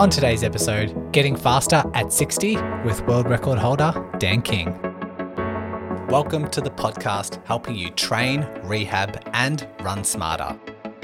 On today's episode, Getting Faster at 60 with world record holder Dan King. Welcome to the podcast helping you train, rehab, and run smarter.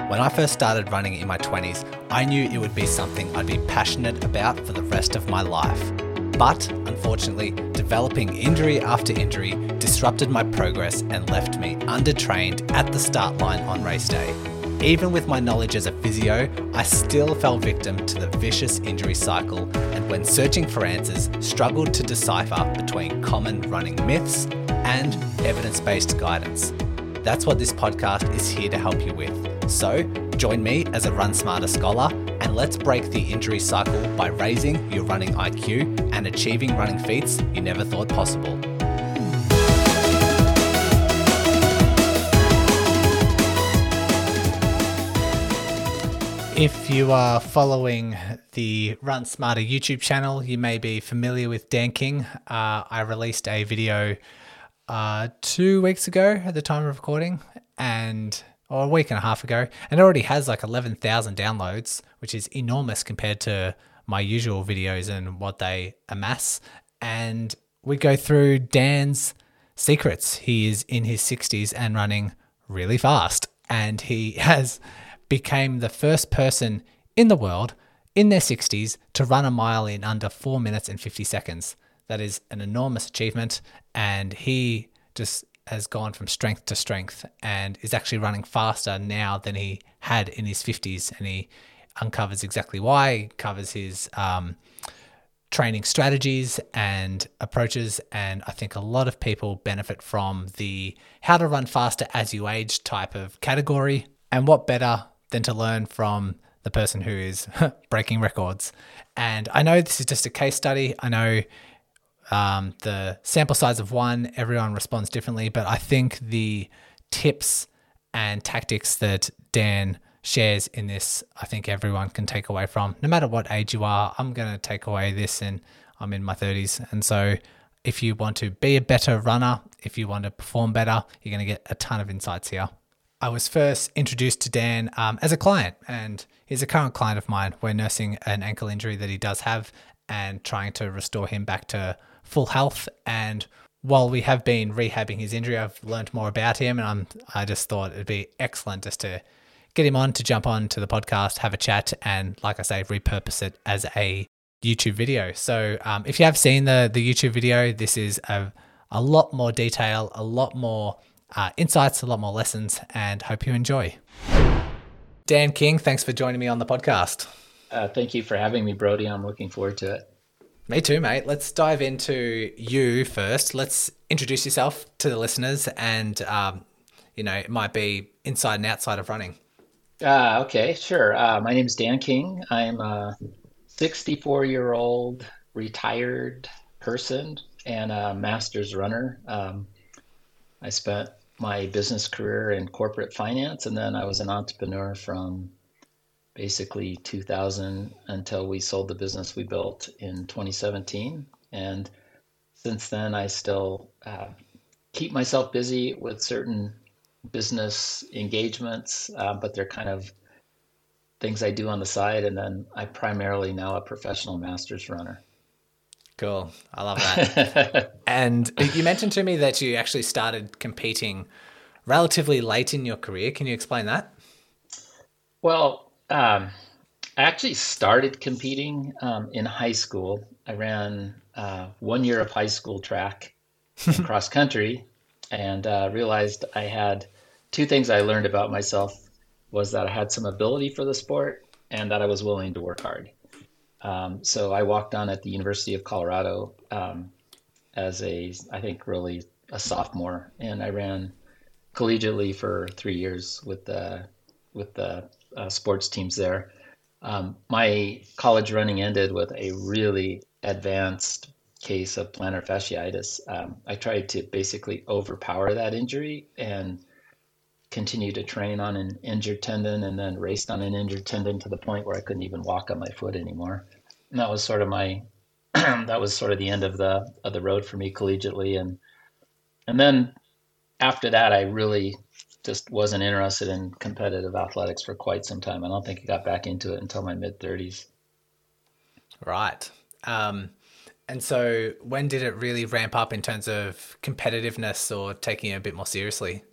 When I first started running in my 20s, I knew it would be something I'd be passionate about for the rest of my life. But unfortunately, developing injury after injury disrupted my progress and left me undertrained at the start line on race day. Even with my knowledge as a physio, I still fell victim to the vicious injury cycle and when searching for answers, struggled to decipher between common running myths and evidence based guidance. That's what this podcast is here to help you with. So, join me as a Run Smarter scholar and let's break the injury cycle by raising your running IQ and achieving running feats you never thought possible. If you are following the Run Smarter YouTube channel, you may be familiar with Dan King. Uh, I released a video uh, two weeks ago at the time of recording, and or a week and a half ago, and it already has like 11,000 downloads, which is enormous compared to my usual videos and what they amass. And we go through Dan's secrets. He is in his 60s and running really fast, and he has became the first person in the world in their 60s to run a mile in under 4 minutes and 50 seconds. That is an enormous achievement and he just has gone from strength to strength and is actually running faster now than he had in his 50s and he uncovers exactly why, covers his um, training strategies and approaches. And I think a lot of people benefit from the how to run faster as you age type of category. And what better than to learn from the person who is breaking records. And I know this is just a case study. I know um, the sample size of one, everyone responds differently, but I think the tips and tactics that Dan shares in this, I think everyone can take away from. No matter what age you are, I'm going to take away this, and I'm in my 30s. And so, if you want to be a better runner, if you want to perform better, you're going to get a ton of insights here. I was first introduced to Dan um, as a client, and he's a current client of mine. We're nursing an ankle injury that he does have and trying to restore him back to full health. And while we have been rehabbing his injury, I've learned more about him, and I'm I just thought it'd be excellent just to get him on to jump on to the podcast, have a chat, and like I say, repurpose it as a YouTube video. So um, if you have seen the the YouTube video, this is a a lot more detail, a lot more uh, insights, a lot more lessons, and hope you enjoy. Dan King, thanks for joining me on the podcast. Uh, thank you for having me, Brodie. I'm looking forward to it. Me too, mate. Let's dive into you first. Let's introduce yourself to the listeners, and um, you know, it might be inside and outside of running. Uh, okay, sure. Uh, my name is Dan King. I'm a 64 year old retired person and a master's runner. Um, I spent my business career in corporate finance, and then I was an entrepreneur from basically 2000 until we sold the business we built in 2017. And since then, I still uh, keep myself busy with certain business engagements, uh, but they're kind of things I do on the side. And then I'm primarily now a professional masters runner. Cool. I love that. And you mentioned to me that you actually started competing relatively late in your career. Can you explain that? Well, um, I actually started competing um, in high school. I ran uh, one year of high school track cross country and uh, realized I had two things I learned about myself was that I had some ability for the sport and that I was willing to work hard. Um, so I walked on at the University of Colorado um, as a, I think, really a sophomore, and I ran collegiately for three years with the with the uh, sports teams there. Um, my college running ended with a really advanced case of plantar fasciitis. Um, I tried to basically overpower that injury and continue to train on an injured tendon and then raced on an injured tendon to the point where I couldn't even walk on my foot anymore. And that was sort of my that was sort of the end of the of the road for me collegiately and and then after that I really just wasn't interested in competitive athletics for quite some time. I don't think I got back into it until my mid 30s. Right. Um, and so, when did it really ramp up in terms of competitiveness or taking it a bit more seriously?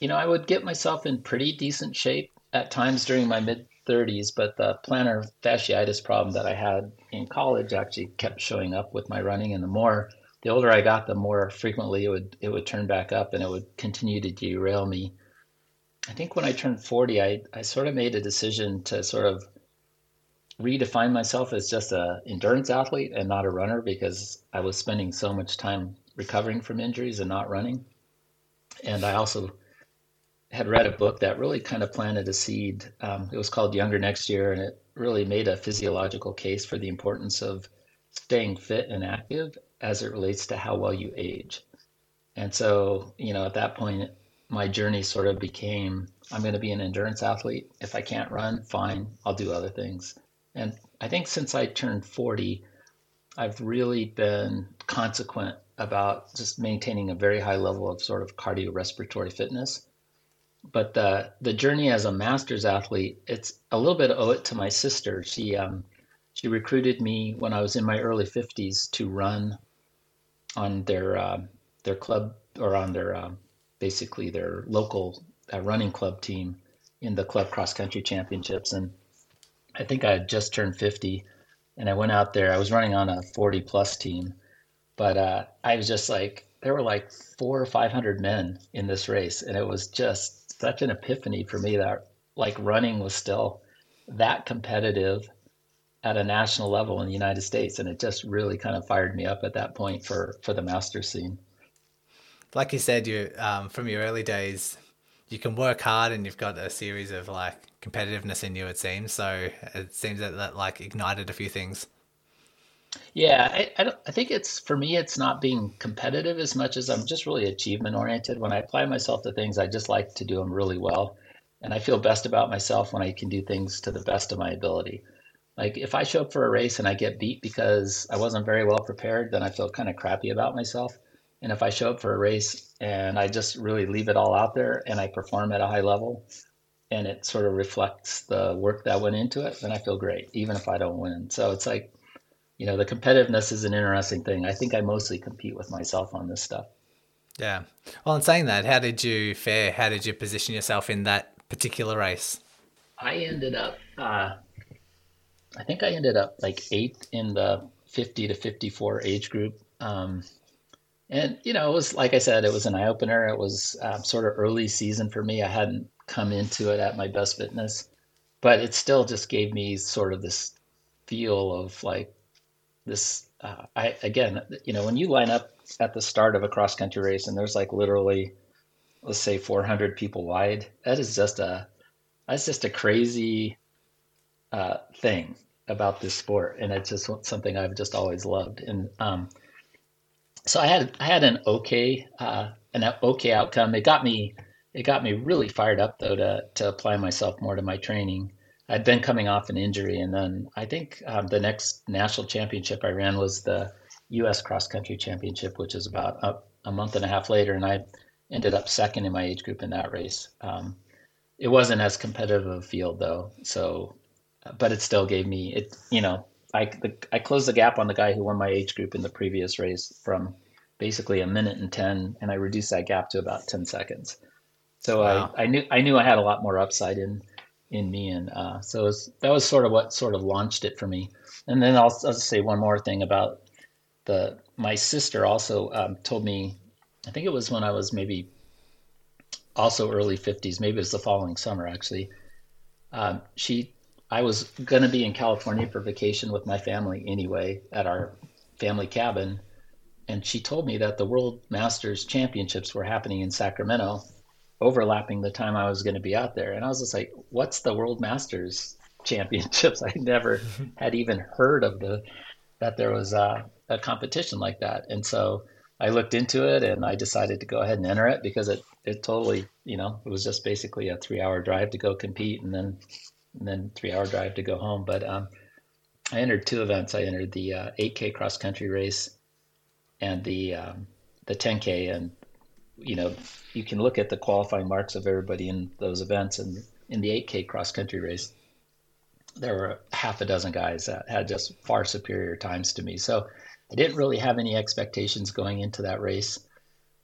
You know, I would get myself in pretty decent shape at times during my mid 30s, but the plantar fasciitis problem that I had in college actually kept showing up with my running. And the more, the older I got, the more frequently it would it would turn back up, and it would continue to derail me. I think when I turned 40, I I sort of made a decision to sort of redefine myself as just a endurance athlete and not a runner because I was spending so much time recovering from injuries and not running. And I also had read a book that really kind of planted a seed. Um, it was called Younger Next Year, and it really made a physiological case for the importance of staying fit and active as it relates to how well you age. And so, you know, at that point, my journey sort of became I'm going to be an endurance athlete. If I can't run, fine, I'll do other things. And I think since I turned 40, I've really been consequent about just maintaining a very high level of sort of cardiorespiratory fitness. But the the journey as a masters athlete, it's a little bit owe it to my sister. She um, she recruited me when I was in my early 50s to run on their uh, their club or on their um, basically their local uh, running club team in the club cross country championships and I think I had just turned 50 and I went out there. I was running on a 40 plus team, but uh, I was just like, there were like four or 500 men in this race. And it was just such an epiphany for me that like running was still that competitive at a national level in the United States. And it just really kind of fired me up at that point for, for the master scene. Like you said, you um, from your early days, you can work hard and you've got a series of like competitiveness in you it seems so it seems that that like ignited a few things yeah I, I, I think it's for me it's not being competitive as much as i'm just really achievement oriented. When i apply myself to things i just like to do them really well. And i feel best about myself when i can do things to the best of my ability. Like if i show up for a race and i get beat because i wasn't very well prepared then i feel kind of crappy about myself. And if I show up for a race and I just really leave it all out there and I perform at a high level and it sort of reflects the work that went into it, then I feel great, even if I don't win. So it's like, you know, the competitiveness is an interesting thing. I think I mostly compete with myself on this stuff. Yeah. Well, in saying that, how did you fare? How did you position yourself in that particular race? I ended up, uh, I think I ended up like eighth in the 50 to 54 age group. Um, and you know, it was like I said, it was an eye opener. It was um, sort of early season for me. I hadn't come into it at my best fitness, but it still just gave me sort of this feel of like this. Uh, I again, you know, when you line up at the start of a cross country race and there's like literally, let's say, 400 people wide, that is just a that's just a crazy uh, thing about this sport, and it's just something I've just always loved. And um, so I had I had an okay uh, an okay outcome. It got me it got me really fired up though to to apply myself more to my training. I'd been coming off an injury, and then I think um, the next national championship I ran was the U.S. cross country championship, which is about a, a, month and a half later, and I ended up second in my age group in that race. Um, it wasn't as competitive a field though, so but it still gave me it. You know, I the, I closed the gap on the guy who won my age group in the previous race from basically a minute and ten, and I reduced that gap to about ten seconds. So wow. I, I knew I knew I had a lot more upside in in me, and uh, so was, that was sort of what sort of launched it for me. And then I'll, I'll say one more thing about the my sister also um, told me, I think it was when I was maybe also early fifties, maybe it was the following summer actually. Um, she I was going to be in California for vacation with my family anyway at our family cabin. And she told me that the World Masters Championships were happening in Sacramento, overlapping the time I was going to be out there. And I was just like, what's the World Masters Championships? I never had even heard of the that there was a, a competition like that. And so I looked into it and I decided to go ahead and enter it because it, it totally, you know, it was just basically a three hour drive to go compete and then and then three hour drive to go home. But um, I entered two events. I entered the uh, 8K cross country race and the um, the 10K, and you know you can look at the qualifying marks of everybody in those events. And in the 8K cross country race, there were half a dozen guys that had just far superior times to me. So I didn't really have any expectations going into that race.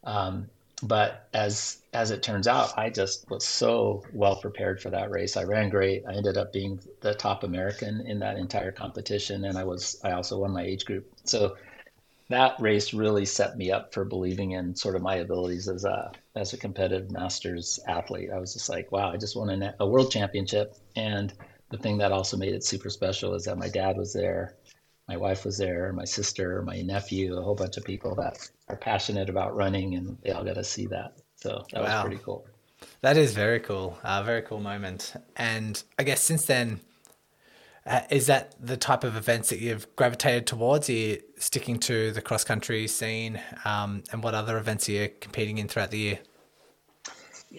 Um, but as as it turns out, I just was so well prepared for that race. I ran great. I ended up being the top American in that entire competition, and I was I also won my age group. So that race really set me up for believing in sort of my abilities as a as a competitive masters athlete. I was just like, wow, I just won a, a world championship, and the thing that also made it super special is that my dad was there, my wife was there, my sister, my nephew, a whole bunch of people that are passionate about running, and they all got to see that. So that wow. was pretty cool. That is very cool. A uh, very cool moment. And I guess since then, uh, is that the type of events that you've gravitated towards? Are you sticking to the cross country scene? Um, and what other events are you competing in throughout the year?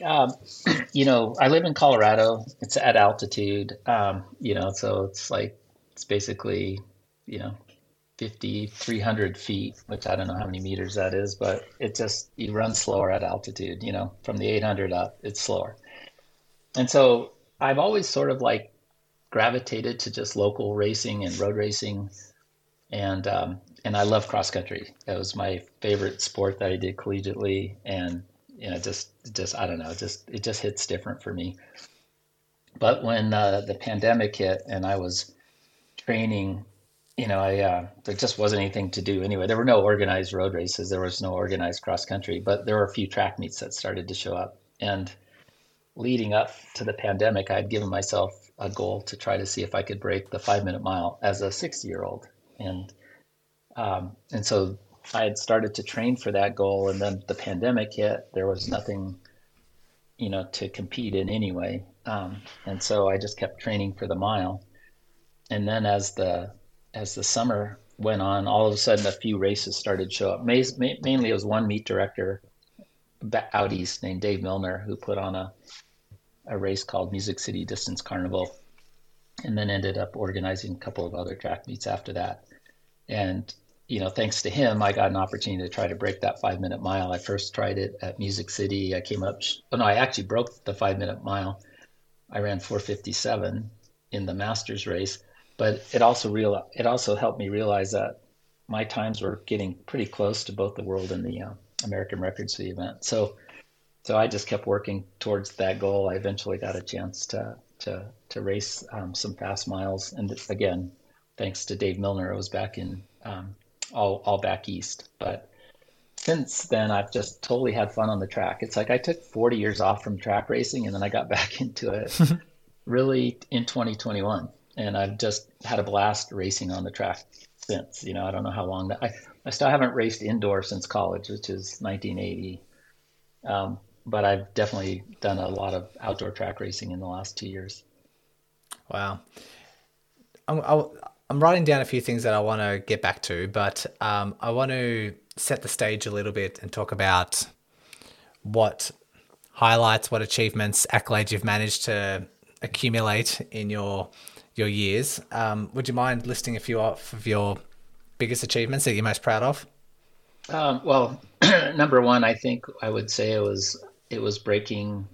Um, you know, I live in Colorado. It's at altitude. Um, you know, so it's like it's basically, you know, 50, 300 feet, which I don't know how many meters that is, but it just, you run slower at altitude, you know, from the 800 up, it's slower. And so I've always sort of like gravitated to just local racing and road racing. And, um, and I love cross country. It was my favorite sport that I did collegiately. And, you know, just, just, I don't know, just, it just hits different for me. But when uh, the pandemic hit and I was training you know, I uh, there just wasn't anything to do anyway. There were no organized road races. There was no organized cross country, but there were a few track meets that started to show up. And leading up to the pandemic, I had given myself a goal to try to see if I could break the five minute mile as a 60 year old. And um, and so I had started to train for that goal, and then the pandemic hit. There was nothing, you know, to compete in anyway. Um, and so I just kept training for the mile. And then as the as the summer went on, all of a sudden a few races started to show up. Mainly, it was one meet director out east named Dave Milner who put on a a race called Music City Distance Carnival, and then ended up organizing a couple of other track meets after that. And you know, thanks to him, I got an opportunity to try to break that five minute mile. I first tried it at Music City. I came up. Oh no, I actually broke the five minute mile. I ran 457 in the Masters race but it also real it also helped me realize that my times were getting pretty close to both the world and the uh, American records for the event. So so I just kept working towards that goal. I eventually got a chance to to to race um, some fast miles, and again, thanks to Dave Milner, I was back in um, all all back east. But since then, I've just totally had fun on the track. It's like I took 40 years off from track racing, and then I got back into it really in 2021 and I've just had a blast racing on the track since. You know, I don't know how long that I, I still haven't raced indoor since college, which is 1980. Um, but I've definitely done a lot of outdoor track racing in the last two years. Wow. I'm, I'm writing down a few things that I want to get back to, but um, I want to set the stage a little bit and talk about what highlights, what achievements, accolades you've managed to accumulate in your your years. Um, would you mind listing a few off of your biggest achievements that you're most proud of? Um, well, number one, I think I would say it was it was breaking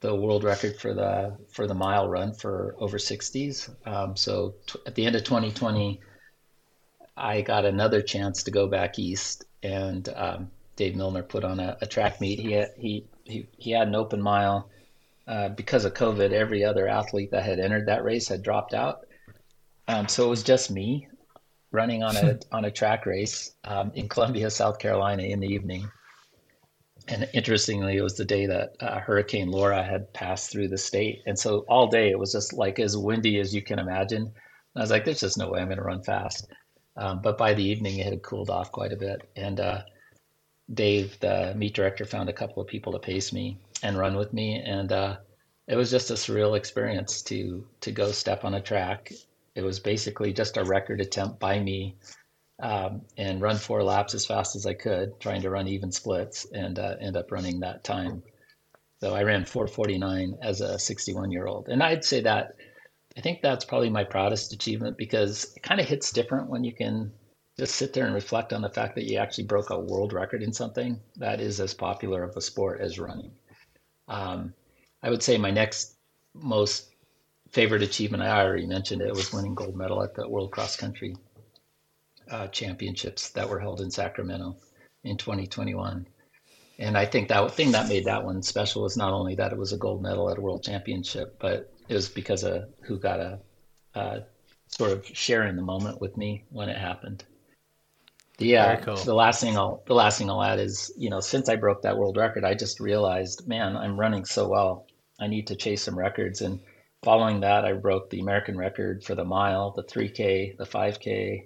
the world record for the for the mile run for over 60s. Um, so t- at the end of 2020, I got another chance to go back east, and um, Dave Milner put on a, a track meet. He had, he he he had an open mile uh, because of COVID, every other athlete that had entered that race had dropped out. Um, so it was just me running on a on a track race um, in Columbia, South Carolina, in the evening. And interestingly, it was the day that uh, Hurricane Laura had passed through the state, and so all day it was just like as windy as you can imagine. And I was like, "There's just no way I'm going to run fast." Um, but by the evening, it had cooled off quite a bit, and uh, Dave, the meet director, found a couple of people to pace me and run with me, and uh, it was just a surreal experience to to go step on a track. It was basically just a record attempt by me, um, and run four laps as fast as I could, trying to run even splits, and uh, end up running that time. So I ran 449 as a 61 year old, and I'd say that I think that's probably my proudest achievement because it kind of hits different when you can just sit there and reflect on the fact that you actually broke a world record in something that is as popular of a sport as running. Um, I would say my next most favorite achievement, I already mentioned it, was winning gold medal at the World Cross Country uh, Championships that were held in Sacramento in 2021. And I think that thing that made that one special was not only that it was a gold medal at a World Championship, but it was because of who got a, a sort of sharing the moment with me when it happened. Uh, cool. the last thing I'll the last thing I'll add is you know since I broke that world record, I just realized, man, I'm running so well. I need to chase some records. And following that, I broke the American record for the mile, the 3K, the 5K,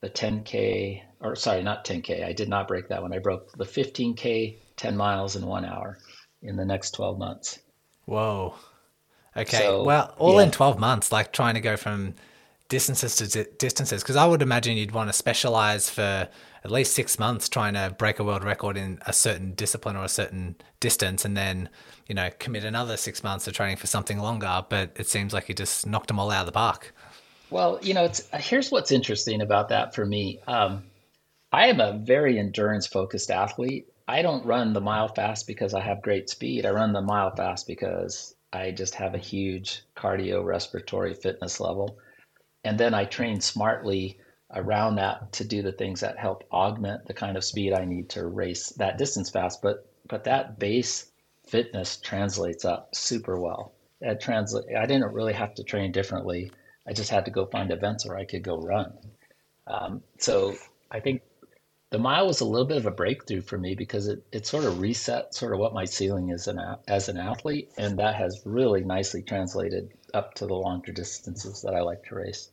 the 10K, or sorry, not 10K. I did not break that one. I broke the 15K, 10 miles in one hour in the next 12 months. Whoa. Okay. So, well, all yeah. in 12 months, like trying to go from distances to distances, because I would imagine you'd want to specialize for at least six months trying to break a world record in a certain discipline or a certain distance, and then, you know, commit another six months to training for something longer. But it seems like you just knocked them all out of the park. Well, you know, it's here's what's interesting about that for me. Um, I am a very endurance focused athlete. I don't run the mile fast because I have great speed. I run the mile fast because I just have a huge cardio respiratory fitness level. And then I train smartly around that to do the things that help augment the kind of speed I need to race that distance fast. But but that base fitness translates up super well. It translate I didn't really have to train differently I just had to go find events where I could go run. Um, so I think the mile was a little bit of a breakthrough for me because it, it sort of reset sort of what my ceiling is an, as an athlete. And that has really nicely translated up to the longer distances that I like to race.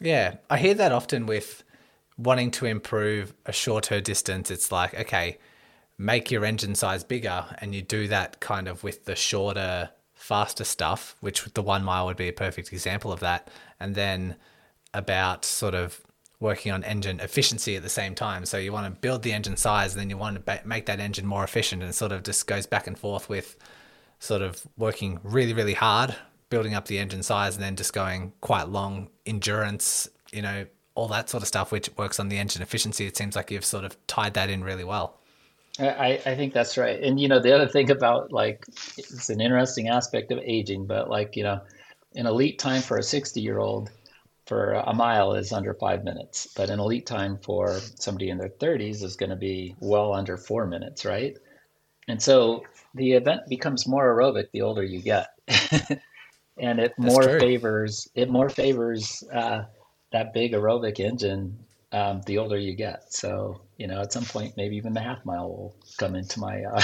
Yeah, I hear that often with wanting to improve a shorter distance. It's like, okay, make your engine size bigger. And you do that kind of with the shorter faster stuff, which the one mile would be a perfect example of that, and then about sort of working on engine efficiency at the same time. So you want to build the engine size, and then you want to make that engine more efficient, and sort of just goes back and forth with sort of working really, really hard, building up the engine size, and then just going quite long endurance, you know, all that sort of stuff, which works on the engine efficiency. It seems like you've sort of tied that in really well. I, I think that's right. And you know, the other thing about like it's an interesting aspect of aging, but like, you know, an elite time for a 60 year old for a mile is under five minutes, but an elite time for somebody in their 30s is going to be well under four minutes, right? And so the event becomes more aerobic the older you get, and it more favors it more favors uh, that big aerobic engine um, the older you get. So you know, at some point, maybe even the half mile will come into my uh,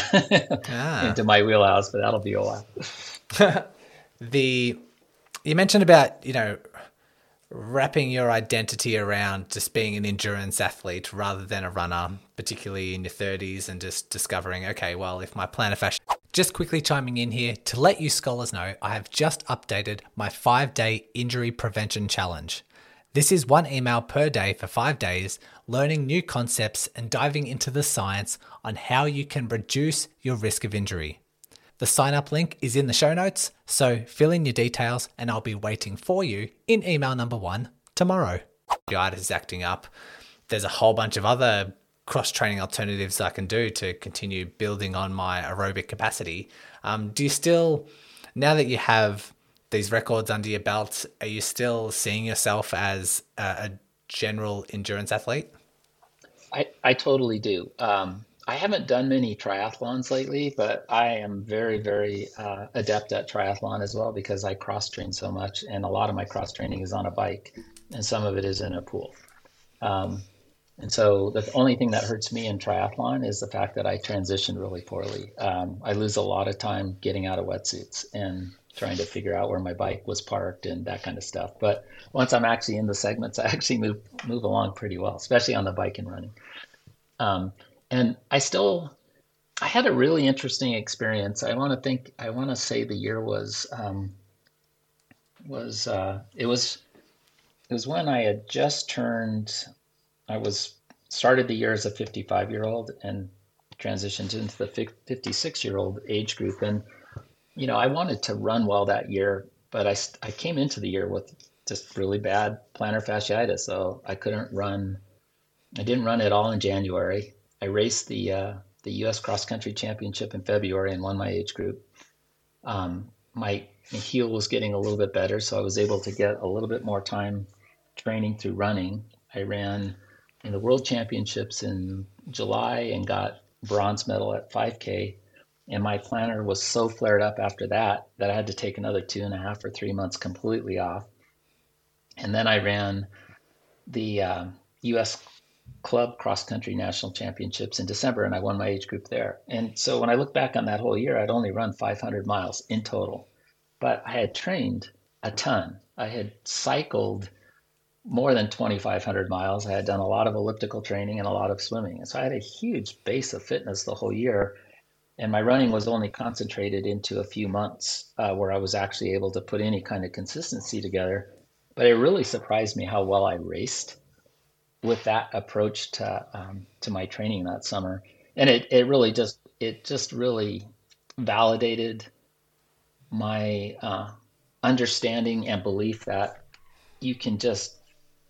ah. into my wheelhouse, but that'll be a while. the you mentioned about you know wrapping your identity around just being an endurance athlete rather than a runner, particularly in your 30s, and just discovering, okay, well, if my plantar fasciitis. Just quickly chiming in here to let you scholars know, I have just updated my five day injury prevention challenge. This is one email per day for five days, learning new concepts and diving into the science on how you can reduce your risk of injury. The sign up link is in the show notes, so fill in your details and I'll be waiting for you in email number one tomorrow. Guide is acting up. There's a whole bunch of other cross training alternatives I can do to continue building on my aerobic capacity. Um, do you still, now that you have these records under your belt, are you still seeing yourself as a, a general endurance athlete? I, I totally do. Um, I haven't done many triathlons lately, but I am very, very uh, adept at triathlon as well because I cross train so much, and a lot of my cross training is on a bike, and some of it is in a pool. Um, and so the only thing that hurts me in triathlon is the fact that I transition really poorly. Um, I lose a lot of time getting out of wetsuits, and trying to figure out where my bike was parked and that kind of stuff. But once I'm actually in the segments, I actually move move along pretty well, especially on the bike and running. Um, and I still, I had a really interesting experience. I want to think, I want to say the year was um, was uh, it was it was when I had just turned. I was started the year as a 55 year old and transitioned into the 56 year old age group and you know, I wanted to run well that year, but I, I came into the year with just really bad plantar fasciitis. So I couldn't run. I didn't run at all in January. I raced the, uh, the US cross country championship in February and won my age group. Um, my heel was getting a little bit better, so I was able to get a little bit more time training through running. I ran in the World Championships in July and got bronze medal at 5K. And my plantar was so flared up after that that I had to take another two and a half or three months completely off. And then I ran the uh, U.S. Club Cross Country National Championships in December, and I won my age group there. And so when I look back on that whole year, I'd only run 500 miles in total, but I had trained a ton. I had cycled more than 2,500 miles. I had done a lot of elliptical training and a lot of swimming. And so I had a huge base of fitness the whole year. And my running was only concentrated into a few months uh, where I was actually able to put any kind of consistency together. But it really surprised me how well I raced with that approach to um, to my training that summer. And it, it really just it just really validated my uh, understanding and belief that you can just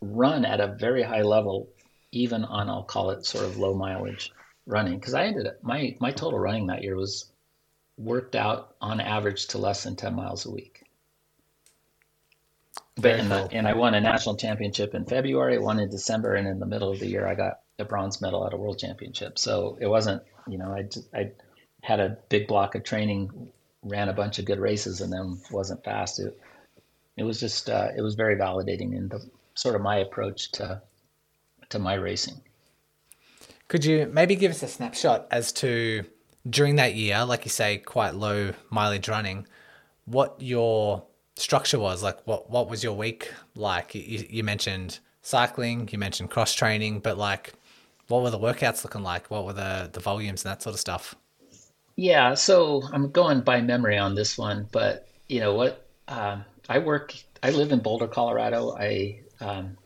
run at a very high level, even on I'll call it sort of low mileage running. Because I ended up my my total running that year was worked out on average to less than ten miles a week. But cool. the, and I won a national championship in February, one in December, and in the middle of the year I got a bronze medal at a world championship. So it wasn't, you know, I just, I had a big block of training, ran a bunch of good races, and then wasn't fast. It, it was just, uh, it was very validating in the sort of my approach to to my racing. Could you maybe give us a snapshot as to during that year, like you say, quite low mileage running, what your structure was? Like, what what was your week like? You, you mentioned cycling, you mentioned cross training, but like, what were the workouts looking like? What were the the volumes and that sort of stuff? Yeah, so I'm going by memory on this one, but you know what? Um, I work. I live in Boulder, Colorado. I um,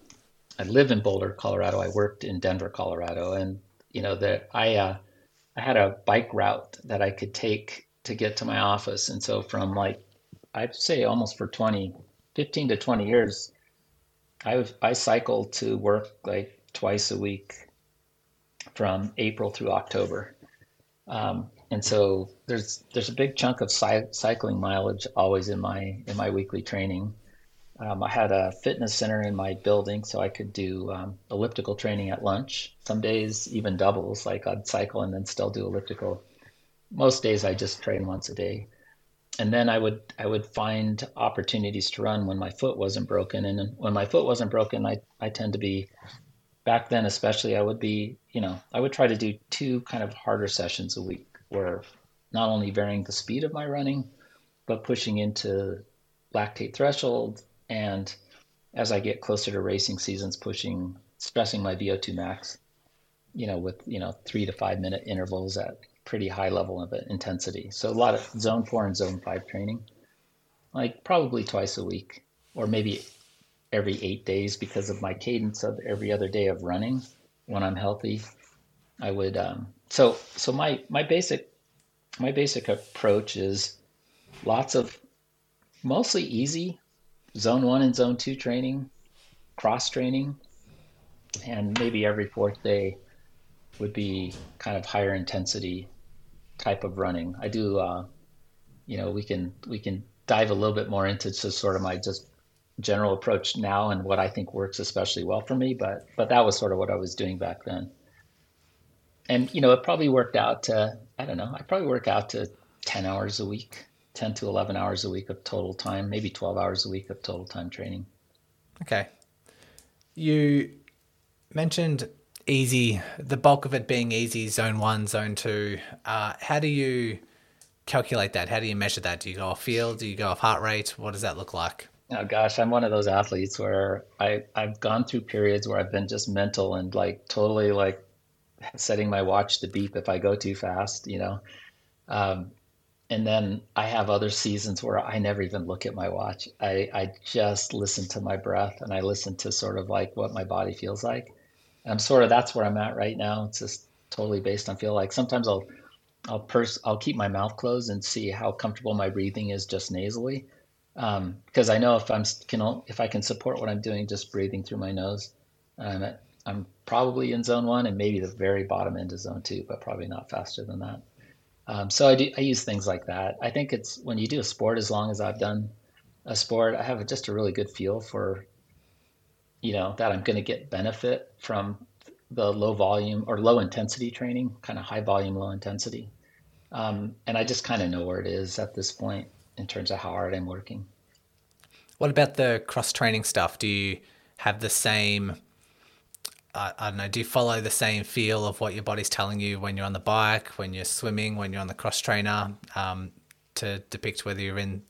I live in Boulder, Colorado. I worked in Denver, Colorado, and you know that I uh, I had a bike route that I could take to get to my office, and so from like I'd say almost for 20, 15 to 20 years, I I cycled to work like twice a week from April through October. Um, and so there's there's a big chunk of cy- cycling mileage always in my in my weekly training. Um, I had a fitness center in my building, so I could do um, elliptical training at lunch. Some days, even doubles, like I'd cycle and then still do elliptical. Most days, I just train once a day, and then I would I would find opportunities to run when my foot wasn't broken. And when my foot wasn't broken, I I tend to be back then, especially, I would be you know I would try to do two kind of harder sessions a week, where not only varying the speed of my running, but pushing into lactate threshold and as I get closer to racing seasons, pushing, stressing my VO2 max, you know, with, you know, three to five minute intervals at pretty high level of intensity. So a lot of zone four and zone five training, like probably twice a week or maybe every eight days because of my cadence of every other day of running when I'm healthy. I would, um, so, so my, my basic, my basic approach is lots of mostly easy zone one and zone two training, cross training, and maybe every fourth day would be kind of higher intensity type of running. I do, uh, you know, we can we can dive a little bit more into just sort of my just general approach now and what I think works especially well for me. But but that was sort of what I was doing back then. And you know, it probably worked out to I don't know. I probably work out to ten hours a week 10 to 11 hours a week of total time, maybe 12 hours a week of total time training. Okay. You mentioned easy, the bulk of it being easy, zone one, zone two. Uh, how do you calculate that? How do you measure that? Do you go off field? Do you go off heart rate? What does that look like? Oh gosh, I'm one of those athletes where I I've gone through periods where I've been just mental and like totally like setting my watch to beep if I go too fast, you know. Um, and then I have other seasons where I never even look at my watch. I, I just listen to my breath and I listen to sort of like what my body feels like. And I'm sort of that's where I'm at right now. It's just totally based on feel like. Sometimes I'll I'll pers- I'll keep my mouth closed and see how comfortable my breathing is just nasally, um, because I know if I'm can if I can support what I'm doing just breathing through my nose, I'm at, I'm probably in zone one and maybe the very bottom end of zone two, but probably not faster than that. Um, so I do I use things like that. I think it's when you do a sport, as long as I've done a sport, I have just a really good feel for, you know, that I'm going to get benefit from the low volume or low intensity training, kind of high volume, low intensity. Um, and I just kind of know where it is at this point in terms of how hard I'm working. What about the cross training stuff? Do you have the same? Uh, I don't know. Do you follow the same feel of what your body's telling you when you're on the bike, when you're swimming, when you're on the cross trainer, um, to depict whether you're in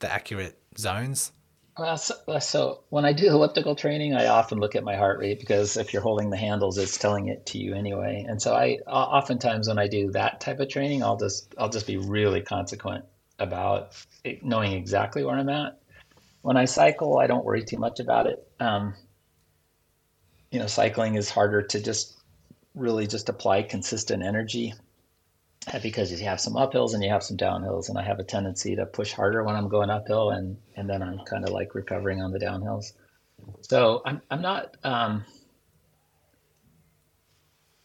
the accurate zones? Well, so, so, when I do elliptical training, I often look at my heart rate because if you're holding the handles, it's telling it to you anyway. And so I oftentimes when I do that type of training, I'll just I'll just be really consequent about knowing exactly where I'm at. When I cycle, I don't worry too much about it. Um, you know, cycling is harder to just really just apply consistent energy because you have some uphills and you have some downhills and i have a tendency to push harder when i'm going uphill and and then i'm kind of like recovering on the downhills. So i'm, I'm not um,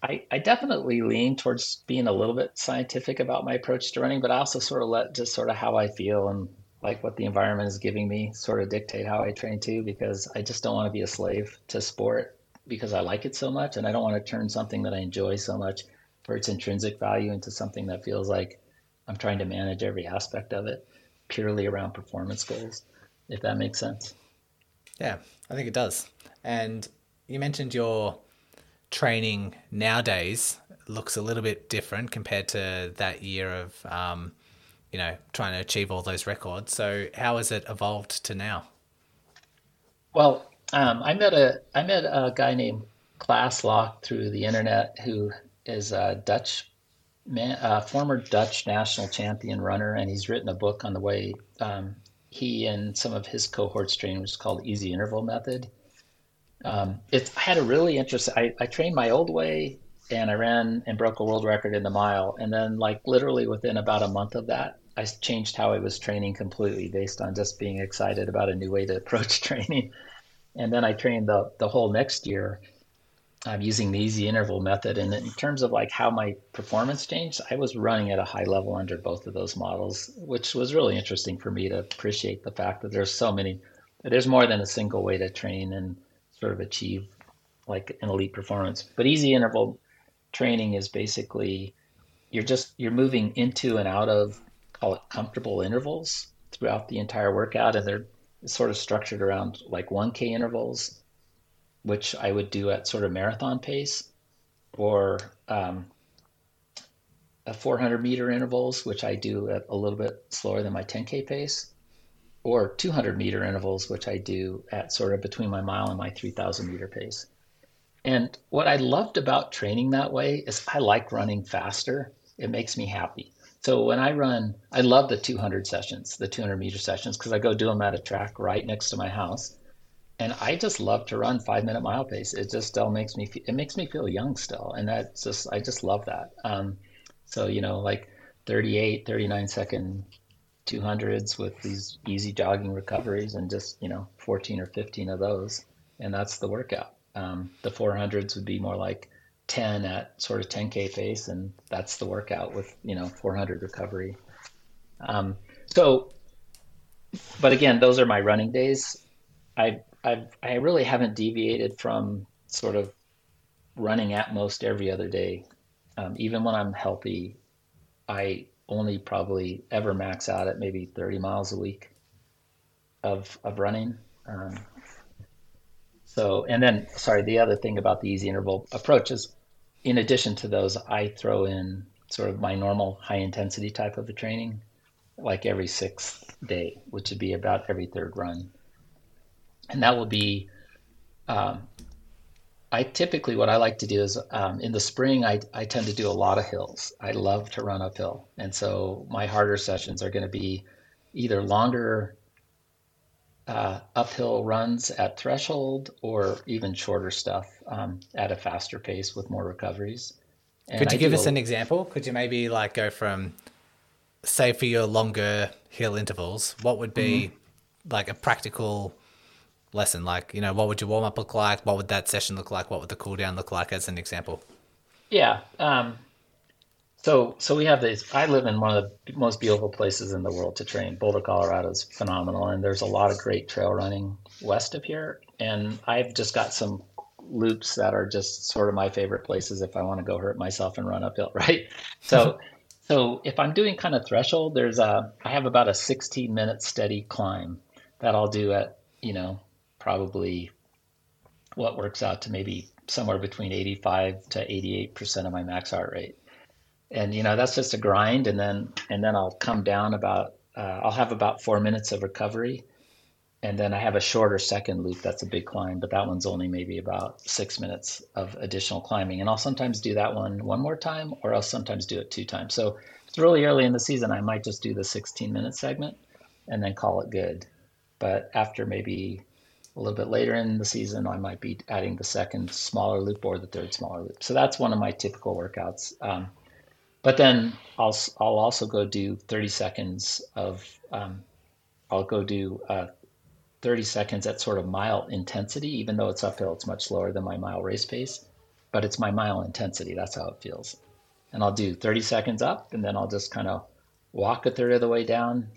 I, I definitely lean towards being a little bit scientific about my approach to running but i also sort of let just sort of how i feel and like what the environment is giving me sort of dictate how i train too because i just don't want to be a slave to sport because i like it so much and i don't want to turn something that i enjoy so much for its intrinsic value into something that feels like I'm trying to manage every aspect of it purely around performance goals, if that makes sense. Yeah, I think it does. And you mentioned your training nowadays looks a little bit different compared to that year of, um, you know, trying to achieve all those records. So how has it evolved to now? Well, um, I met a I met a guy named Klaas Lok through the internet who is a Dutch man, a former Dutch national champion runner, and he's written a book on the way um, he and some of his cohorts train, which is called Easy Interval Method. Um, it I had a really interesting. I, I trained my old way, and I ran and broke a world record in the mile, and then like literally within about a month of that, I changed how I was training completely based on just being excited about a new way to approach training. And then I trained the the whole next year I'm using the easy interval method. And in terms of like how my performance changed, I was running at a high level under both of those models, which was really interesting for me to appreciate the fact that there's so many, there's more than a single way to train and sort of achieve like an elite performance. But easy interval training is basically you're just you're moving into and out of call it comfortable intervals throughout the entire workout and they're sort of structured around like 1k intervals which I would do at sort of marathon pace, or um, a 400 meter intervals, which I do at a little bit slower than my 10K pace, or 200 meter intervals, which I do at sort of between my mile and my 3000 meter pace. And what I loved about training that way is I like running faster. It makes me happy. So when I run, I love the 200 sessions, the 200 meter sessions, because I go do them at a track right next to my house and I just love to run five minute mile pace. It just still makes me feel it makes me feel young still, and that's just I just love that. Um, so you know, like 38, 39 second 200s with these easy jogging recoveries, and just you know 14 or 15 of those, and that's the workout. Um, the 400s would be more like 10 at sort of 10k pace, and that's the workout with you know 400 recovery. Um, so, but again, those are my running days. I I've I really haven't deviated from sort of running at most every other day. Um, even when I'm healthy, I only probably ever max out at maybe 30 miles a week of of running. Um, so, and then sorry, the other thing about the easy interval approach is, in addition to those, I throw in sort of my normal high intensity type of a training, like every sixth day, which would be about every third run and that will be um, I typically what I like to do is um, in the spring I, I tend to do a lot of hills. I love to run uphill, and so my harder sessions are going to be either longer uh, uphill runs at threshold or even shorter stuff um, at a faster pace with more recoveries. And Could you I give us a, an example? Could you maybe like go from say for your longer hill intervals, what would be mm-hmm. like a practical lesson? Like, you know, what would your warm up look like? What would that session look like? What would the cool down look like, as an example? Yeah. Um, So, so we have this. I live in one of the most beautiful places in the world to train. Boulder, Colorado is phenomenal, and there's a lot of great trail running west of here. And I've just got some loops that are just sort of my favorite places if I want to go hurt myself and run uphill, right? So, so if I'm doing kind of threshold, there's a I have about a 16 minute steady climb that I'll do at you know probably what works out to maybe somewhere between 85 to 88 percent of my max heart rate and you know that's just a grind. And then and then i'll come down about uh, i'll have about four minutes of recovery. And then i have a shorter second loop that's a big climb but that one's only maybe about six minutes of additional climbing. And i'll sometimes do that one one more time or i'll sometimes do it two times. So it's really early in the season. I might just do the 16 minute segment and then call it good. But after maybe a little bit later in the season i might be adding the second smaller loop or the third smaller loop. So that's one of my typical workouts. Um, but then I'll I'll also go do 30 seconds of um, I'll go do uh, 30 seconds at sort of mile intensity, even though it's uphill, it's much slower than my mile race pace, but it's my mile intensity. That's how it feels. And I'll do 30 seconds up, and then I'll just kind of walk a third of the way down,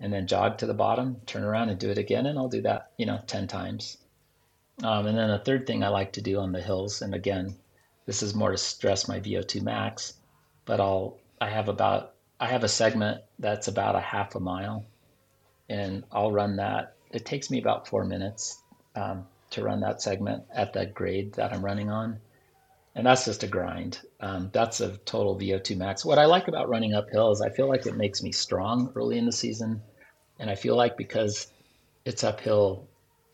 and then jog to the bottom, turn around and do it again, and I'll do that, you know, 10 times. Um, and then the third thing I like to do on the hills, and again, this is more to stress my VO2 max but I'll I have about I have a segment that's about a half a mile, and I'll run that. It takes me about four minutes um, to run that segment at that grade that I'm running on, and that's just a grind. Um, that's a total VO2 max. What I like about running uphill is I feel like it makes me strong early in the season, and I feel like because it's uphill,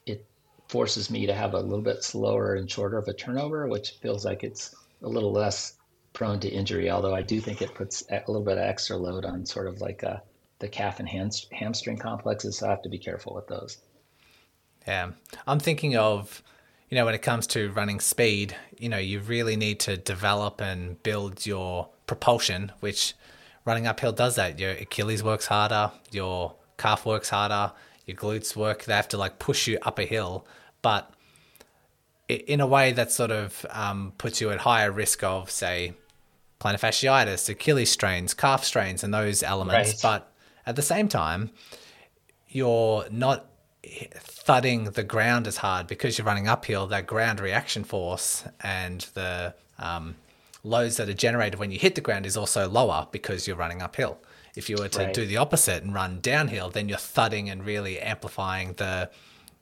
it forces me to have a little bit slower and shorter of a turnover, which feels like it's a little less prone to injury, although I do think it puts a little bit of extra load on sort of like uh, the calf and hamstring complexes. So I have to be careful with those. Yeah. I'm thinking of, you know, when it comes to running speed, you know, you really need to develop and build your propulsion, which running uphill does that. Your Achilles works harder, your calf works harder, your glutes work. They have to like push you up a hill. But in a way that sort of um, puts you at higher risk of, say, plantar fasciitis, Achilles strains, calf strains, and those elements. Right. But at the same time, you're not thudding the ground as hard because you're running uphill. That ground reaction force and the um, loads that are generated when you hit the ground is also lower because you're running uphill. If you were to right. do the opposite and run downhill, then you're thudding and really amplifying the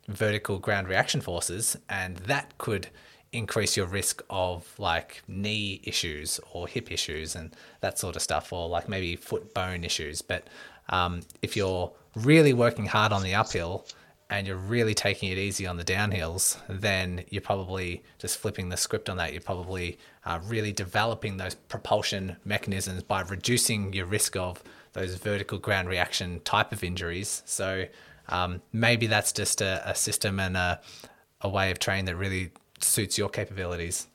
vertical ground reaction forces, and that could increase your risk of like knee issues or hip issues and that sort of stuff, or like maybe foot bone issues. But um, if you're really working hard on the uphill and you're really taking it easy on the downhills, then you're probably just flipping the script on that. You're probably uh, really developing those propulsion mechanisms by reducing your risk of those vertical ground reaction type of injuries. So um, maybe that's just a, a system and a, a way of training that really suits your capabilities.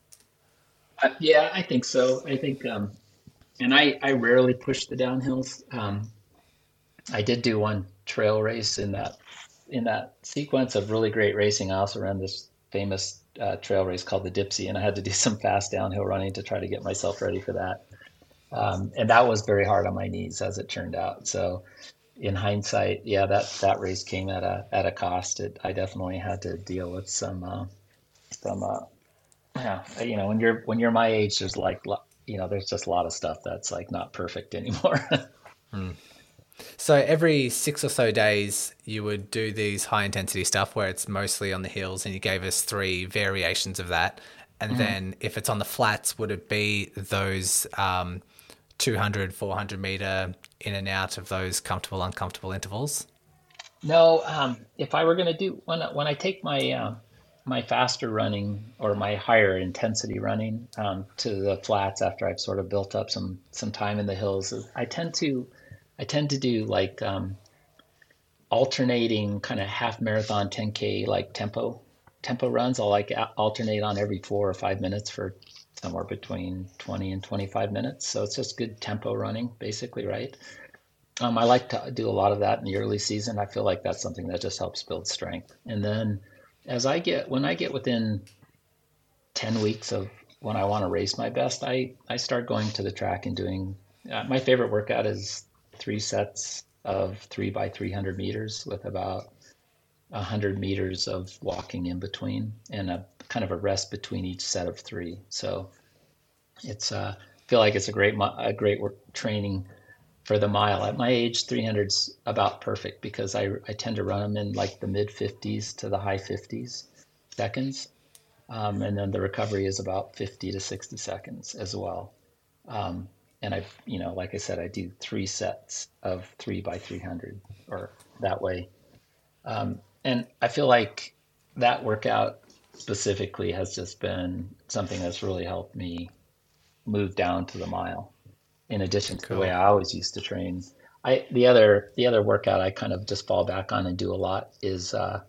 Uh, yeah, I think so. I think, um, and I, I rarely push the downhills. Um, I did do one trail race in that in that sequence of really great racing. I also ran this famous uh, trail race called the Dipsea, and I had to do some fast downhill running to try to get myself ready for that. Um, and that was very hard on my knees, as it turned out. So, in hindsight, yeah, that that race came at a at a cost. It, I definitely had to deal with some uh, some uh, yeah, you know, when you're when you're my age, there's like you know, there's just a lot of stuff that's like not perfect anymore. mm. So every six or so days, you would do these high intensity stuff where it's mostly on the hills, and you gave us three variations of that. And mm-hmm. then if it's on the flats, would it be those um, 200, 400 meter in and out of those comfortable, uncomfortable intervals? No, um, if I were going to do when when I take my uh, my faster running or my higher intensity running um, to the flats after I've sort of built up some some time in the hills, I tend to I tend to do like um, alternating kind of half marathon 10k like tempo tempo runs. I'll like alternate on every four or five minutes for somewhere between 20 and 25 minutes. So it's just good tempo running, basically, right? Um, I like to do a lot of that in the early season. I feel like that's something that just helps build strength. And then as I get when I get within 10 weeks of when I want to race my best, I, I start going to the track and doing uh, my favorite workout is three sets of three by 300 meters with about 100 meters of walking in between and a kind of a rest between each set of three. So it's uh, I feel like it's a great a great work training for the mile. At my age, 300's about perfect because I, I tend to run them in like the mid 50s to the high 50s seconds. Um, and then the recovery is about 50 to 60 seconds as well. Um, and I, you know, like I said, I do three sets of three by 300 or that way. Um, and I feel like that workout specifically has just been something that's really helped me move down to the mile in addition to cool. the way I always used to train. I the other the other workout I kind of just fall back on and do a lot is uh,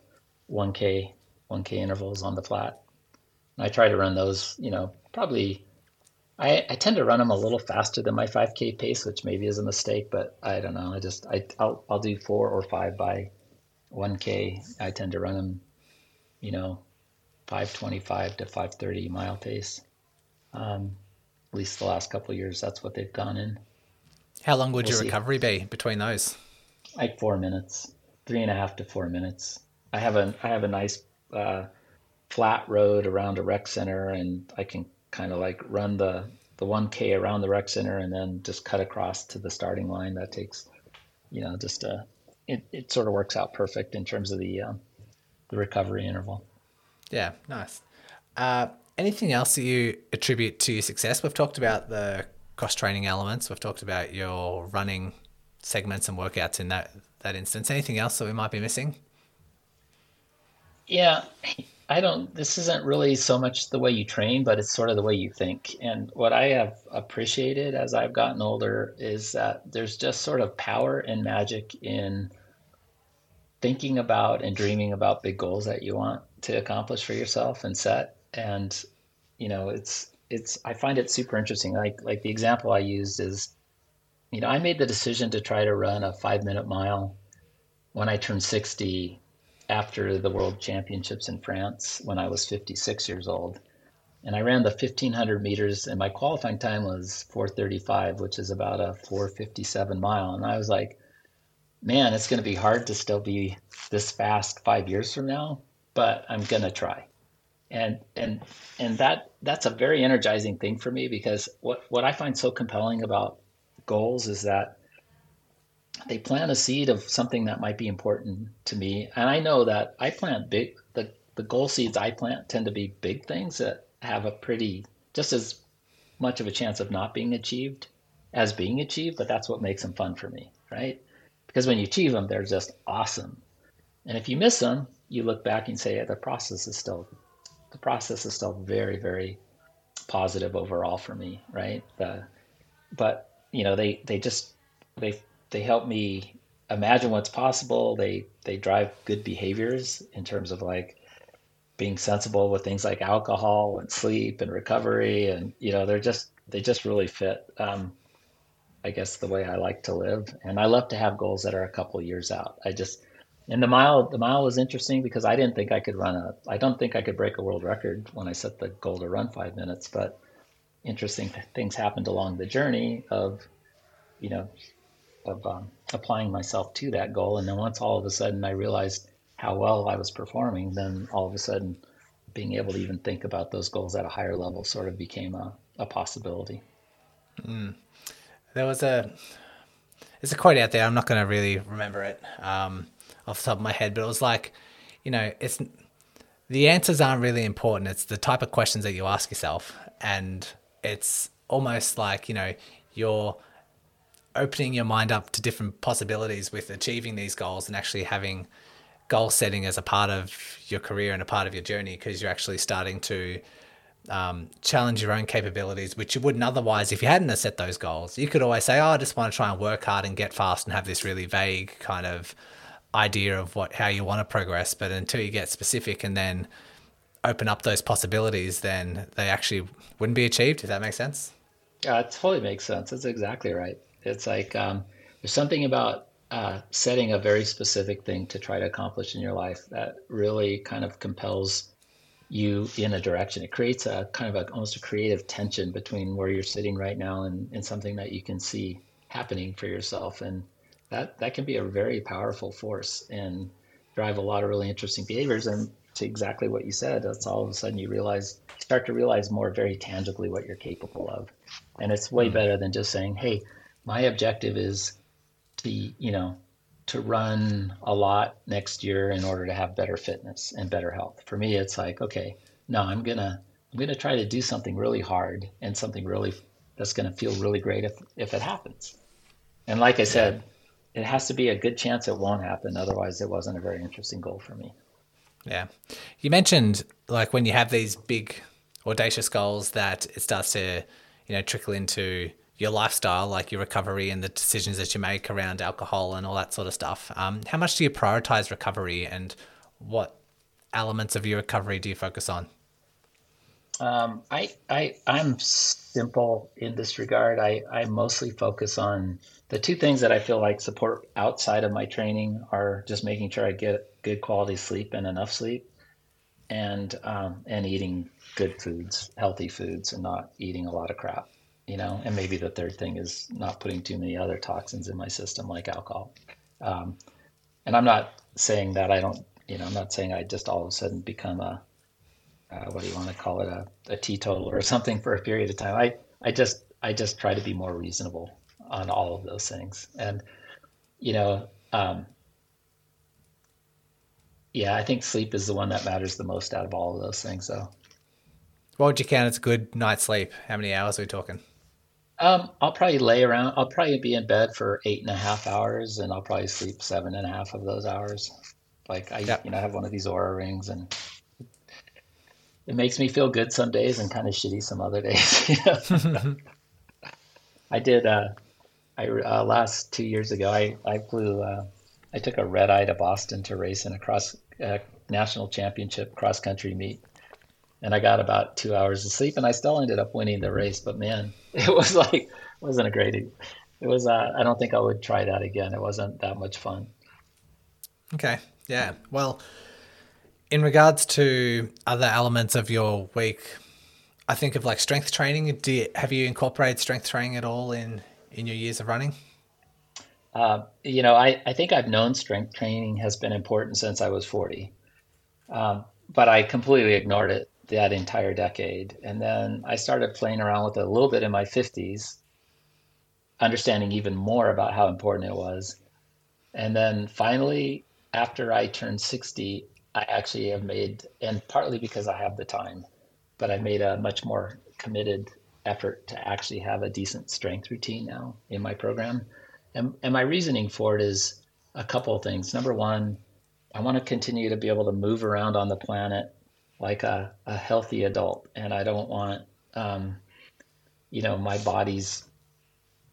1K 1K intervals on the flat. And I try to run those, you know, probably. I, I tend to run them a little faster than my 5K pace, which maybe is a mistake, but I don't know. I just I I'll, I'll do four or five by 1K. I tend to run them, you know, 525 to 530 mile pace. Um, at least the last couple of years, that's what they've gone in. How long would we'll your see. recovery be between those? Like four minutes, three and a half to four minutes. I have a I have a nice uh, flat road around a rec center, and I can kind of like run the the one k around the rec center, and then just cut across to the starting line. That takes, you know, just a it, it sort of works out perfect in terms of the um, the recovery interval. Yeah, nice. Uh, anything else that you attribute to your success? We've talked about the cross training elements. We've talked about your running segments and workouts in that that instance. Anything else that we might be missing? Yeah, I don't. This isn't really so much the way you train, but it's sort of the way you think. And what I have appreciated as I've gotten older is that there's just sort of power and magic in thinking about and dreaming about big goals that you want to accomplish for yourself and set and you know it's it's i find it super interesting. Like like the example i used is you know i made the decision to try to run a five minute mile when i turned 60 after the world championships in france when i was 56 years old. And i ran the 1500 meters and my qualifying time was 435 which is about a 457 mile. And i was like man it's going to be hard to still be this fast five years from now but i'm going to try and and and that that's a very energizing thing for me because what what I find so compelling about goals is that they plant a seed of something that might be important to me. And I know that I plant big the the goal seeds I plant tend to be big things that have a pretty just as much of a chance of not being achieved as being achieved but that's what makes them fun for me right? Because when you achieve them they're just awesome. And if you miss them you look back and say yeah, the process is still the process is still very, very positive overall for me, right? The, but you know, they they just they they help me imagine what's possible. They they drive good behaviors in terms of like being sensible with things like alcohol and sleep and recovery, and you know, they're just they just really fit. Um, I guess the way I like to live, and I love to have goals that are a couple years out. I just and the mile, the mile was interesting because I didn't think I could run a. I don't think I could break a world record when I set the goal to run five minutes. But interesting things happened along the journey of, you know, of um, applying myself to that goal. And then once all of a sudden I realized how well I was performing, then all of a sudden being able to even think about those goals at a higher level sort of became a, a possibility. Mm. There was a, there's a quote out there. I'm not going to really remember it. Um, off the top of my head, but it was like, you know, it's the answers aren't really important. It's the type of questions that you ask yourself, and it's almost like you know you're opening your mind up to different possibilities with achieving these goals and actually having goal setting as a part of your career and a part of your journey because you're actually starting to um, challenge your own capabilities, which you wouldn't otherwise if you hadn't set those goals. You could always say, "Oh, I just want to try and work hard and get fast," and have this really vague kind of idea of what how you want to progress, but until you get specific and then open up those possibilities, then they actually wouldn't be achieved. If that makes sense. Yeah, it totally makes sense. That's exactly right. It's like um, there's something about uh, setting a very specific thing to try to accomplish in your life that really kind of compels you in a direction. It creates a kind of a, almost a creative tension between where you're sitting right now and, and something that you can see happening for yourself. And that, that can be a very powerful force and drive a lot of really interesting behaviors. And to exactly what you said, that's all of a sudden you realize, start to realize more very tangibly what you're capable of. And it's way mm-hmm. better than just saying, hey, my objective is to, you know, to run a lot next year in order to have better fitness and better health. For me, it's like, okay, no, I'm gonna I'm gonna try to do something really hard and something really that's gonna feel really great if if it happens. And like I said, it has to be a good chance it won't happen. Otherwise, it wasn't a very interesting goal for me. Yeah, you mentioned like when you have these big audacious goals that it starts to you know trickle into your lifestyle, like your recovery and the decisions that you make around alcohol and all that sort of stuff. Um, how much do you prioritize recovery and what elements of your recovery do you focus on? Um, I, I, I'm simple in this regard. I, I mostly focus on the two things that I feel like support outside of my training are just making sure I get good quality sleep and enough sleep and, um, and eating good foods, healthy foods and not eating a lot of crap you know, and maybe the third thing is not putting too many other toxins in my system like alcohol. Um, and I'm not saying that I don't, you know, I'm not saying I just all of a sudden become a, uh, what do you want to call it, a, a teetotaler or something for a period of time. I, I just, I just try to be more reasonable on all of those things. And, you know, um, yeah, I think sleep is the one that matters the most out of all of those things. So, what would you count as good night's sleep? How many hours are we talking? Um, I'll probably lay around. I'll probably be in bed for eight and a half hours, and I'll probably sleep seven and a half of those hours. Like I, yep. you know, I have one of these Oura rings, and it makes me feel good some days and kind of shitty some other days. I did. Uh, I uh, last two years ago, I I flew. Uh, I took a red eye to Boston to race in a cross uh, national championship cross country meet, and I got about two hours of sleep, and I still ended up winning the race. But man, it was like it wasn't a great. It was. Uh, I don't think I would try that again. It wasn't that much fun. Okay. Yeah. Well, in regards to other elements of your week, I think of like strength training. Do you, have you incorporated strength training at all in in your years of running? Uh, you know, I, I think I've known strength training has been important since I was 40. Um, but I completely ignored it that entire decade. And then I started playing around with it a little bit in my 50s, understanding even more about how important it was. And then finally, after I turned 60, I actually have made, and partly because I have the time, but I made a much more committed effort to actually have a decent strength routine now in my program. And, and my reasoning for it is a couple of things. Number one, I want to continue to be able to move around on the planet like a, a healthy adult and i don't want um, you know my body's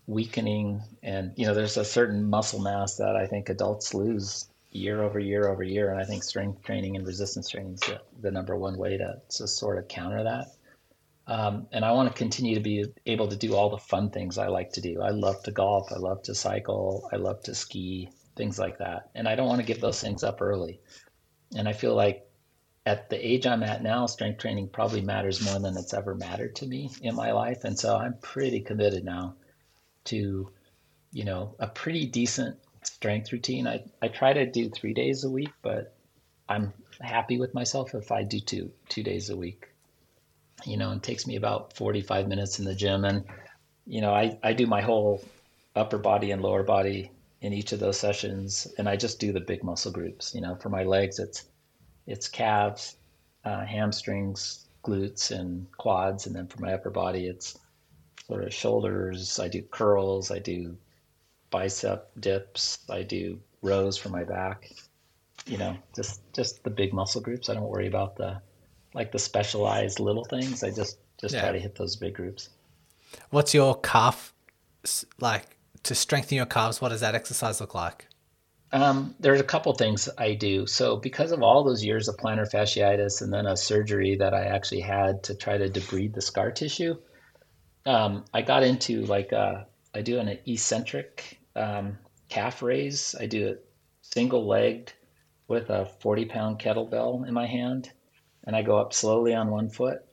weakening and you know there's a certain muscle mass that i think adults lose year over year over year and i think strength training and resistance training is the, the number one way to, to sort of counter that um, and i want to continue to be able to do all the fun things i like to do i love to golf i love to cycle i love to ski things like that and i don't want to give those things up early and i feel like at the age I'm at now, strength training probably matters more than it's ever mattered to me in my life. And so I'm pretty committed now to, you know, a pretty decent strength routine. I, I try to do three days a week, but I'm happy with myself if I do two, two days a week. You know, it takes me about 45 minutes in the gym. And, you know, I, I do my whole upper body and lower body in each of those sessions. And I just do the big muscle groups. You know, for my legs, it's it's calves, uh, hamstrings, glutes, and quads. And then for my upper body, it's sort of shoulders. I do curls. I do bicep dips. I do rows for my back. You know, just just the big muscle groups. I don't worry about the like the specialized little things. I just just yeah. try to hit those big groups. What's your calf like to strengthen your calves? What does that exercise look like? Um, there's a couple things I do. So because of all those years of plantar fasciitis and then a surgery that I actually had to try to debride the scar tissue, um, I got into like a, uh, I do an eccentric um, calf raise. I do it single legged with a 40 pound kettlebell in my hand. And I go up slowly on one foot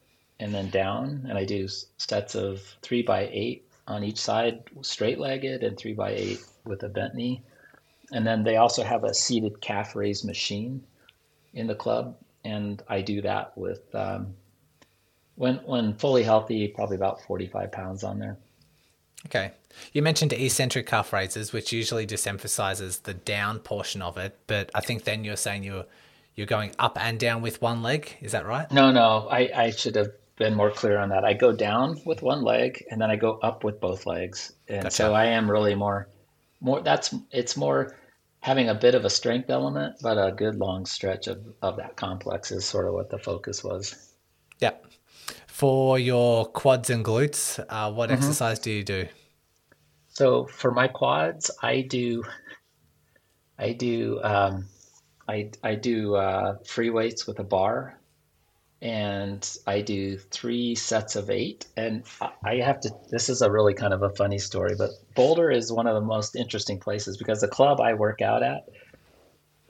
and then down, and I do sets of three by eight on each side, straight legged, and three by eight with a bent knee. And then they also have a seated calf raise machine in the club, and I do that with um, when when fully healthy, probably about forty five pounds on there. Okay. You mentioned eccentric calf raises, which usually just emphasizes the down portion of it, but I think then you're saying you're you're going up and down with one leg. Is that right? No, no. I, I should have been more clear on that. I go down with one leg and then I go up with both legs. And gotcha. so I am really more more that's it's more having a bit of a strength element, but a good long stretch of, of that complex is sort of what the focus was. Yeah. For your quads and glutes, uh, what mm-hmm. exercise do you do? So for my quads, I do I do um, I I do uh, free weights with a bar, and I do three sets of eight. And I have to. This is a really kind of a funny story, but Boulder is one of the most interesting places because the club I work out at.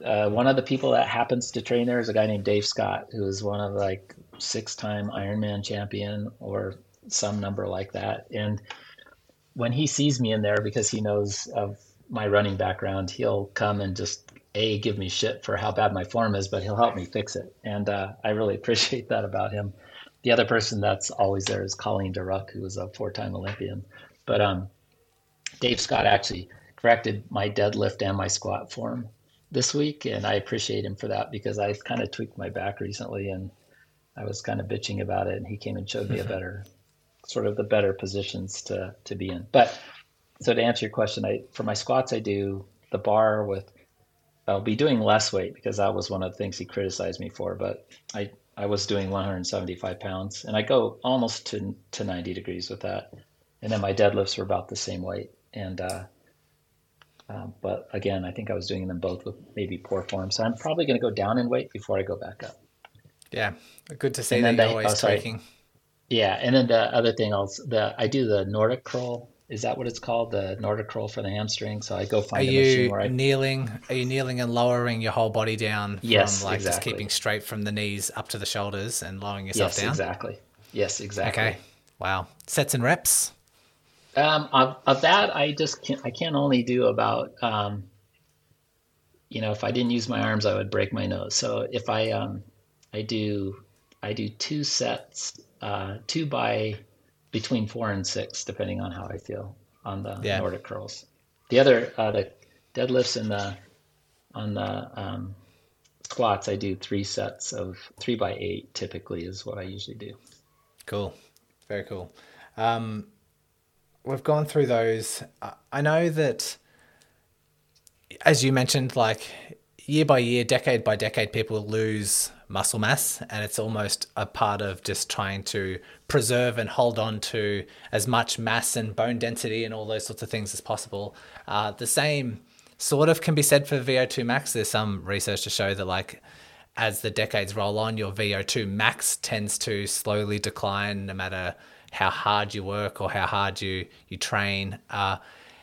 Uh, one of the people that happens to train there is a guy named Dave Scott, who is one of like six-time Ironman champion or some number like that. And when he sees me in there, because he knows of my running background, he'll come and just a give me shit for how bad my form is, but he'll help me fix it, and uh, I really appreciate that about him. The other person that's always there is Colleen De Reuck, who was a four-time Olympian. But um, Dave Scott actually corrected my deadlift and my squat form this week, and I appreciate him for that because I kind of tweaked my back recently, and I was kind of bitching about it, and he came and showed me a better, sort of the better positions to to be in. But so to answer your question, I for my squats I do the bar with I'll be doing less weight because that was one of the things he criticized me for. But I, I was doing 175 pounds and I go almost to, to 90 degrees with that. And then my deadlifts were about the same weight. And, uh, um, but again, I think I was doing them both with maybe poor form. So I'm probably going to go down in weight before I go back up. Yeah. Good to see that you're always oh, taking. Yeah. And then the other thing I'll, the, I do the Nordic curl is that what it's called? The Nordic curl for the hamstring. So I go find are a machine where I kneeling. Are you kneeling and lowering your whole body down? Yes, from like exactly. just keeping straight from the knees up to the shoulders and lowering yourself yes, down. exactly. Yes, exactly. Okay. Wow. Sets and reps. Um, of, of that, I just can't. I can only do about. Um, you know, if I didn't use my arms, I would break my nose. So if I um, I do I do two sets, uh, two by between four and six, depending on how I feel on the yeah. Nordic curls. The other, uh, the deadlifts and the on the um, squats, I do three sets of three by eight. Typically, is what I usually do. Cool, very cool. Um, we've gone through those. I know that, as you mentioned, like year by year, decade by decade, people lose muscle mass, and it's almost a part of just trying to preserve and hold on to as much mass and bone density and all those sorts of things as possible. Uh, the same sort of can be said for VO2 max. There's some research to show that, like, as the decades roll on, your VO2 max tends to slowly decline no matter how hard you work or how hard you, you train. Uh,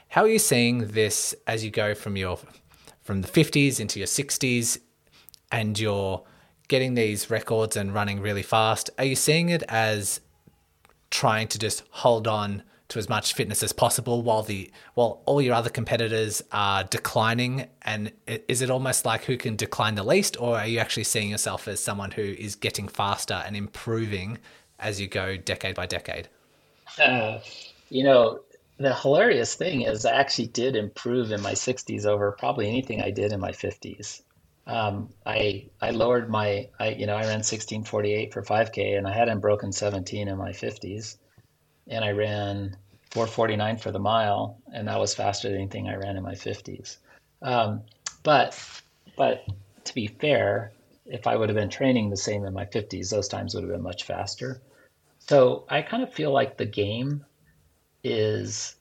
how are you seeing this as you go from your from the 50s into your 60s and you're getting these records and running really fast, are you seeing it as trying to just hold on to as much fitness as possible while the while all your other competitors are declining? And is it almost like who can decline the least or are you actually seeing yourself as someone who is getting faster and improving as you go decade by decade? Uh, you know the hilarious thing is I actually did improve in my 60s over probably anything I did in my 50s. Um, I I lowered my I you know I ran 1648 for 5k and I hadn't broken 17 in my 50s, and I ran 449 for the mile and that was faster than anything I ran in my 50s. Um, but but to be fair, if I would have been training the same in my 50s, those times would have been much faster. So I kind of feel like the game is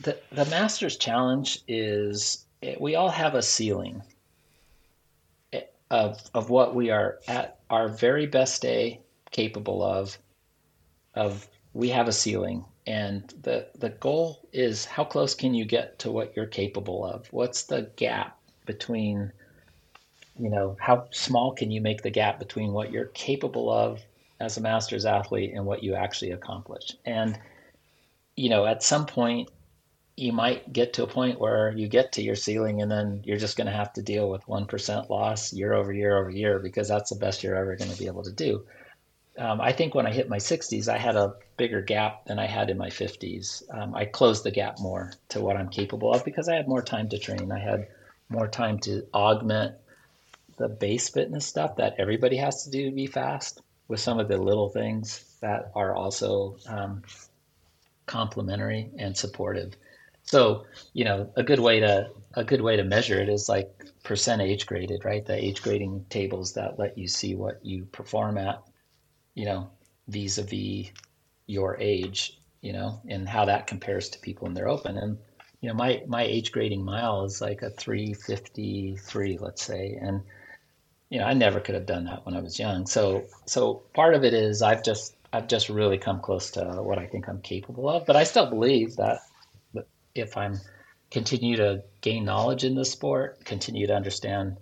the the Masters Challenge is eh, we all have a ceiling eh, of of what we are at our very best day capable of. Of we have a ceiling, and the the goal is how close can you get to what you're capable of? What's the gap between you know, how small can you make the gap between what you're capable of as a master's athlete and what you actually accomplish? And, you know, at some point, you might get to a point where you get to your ceiling and then you're just going to have to deal with 1% loss year over year over year because that's the best you're ever going to be able to do. Um, I think when I hit my 60s, I had a bigger gap than I had in my 50s. Um, I closed the gap more to what I'm capable of because I had more time to train. I had more time to augment the base fitness stuff that everybody has to do to be fast with some of the little things that are also um, complementary and supportive. So, you know, a good way to a good way to measure it is like percent age graded, right? The age grading tables that let you see what you perform at, you know, vis-a-vis your age, you know, and how that compares to people in their open. And you know, my my age grading mile is like a 353, let's say, and you know, I never could have done that when I was young. So so part of it is I've just I've just really come close to what I think I'm capable of, but I still believe that if I'm continue to gain knowledge in the sport, continue to understand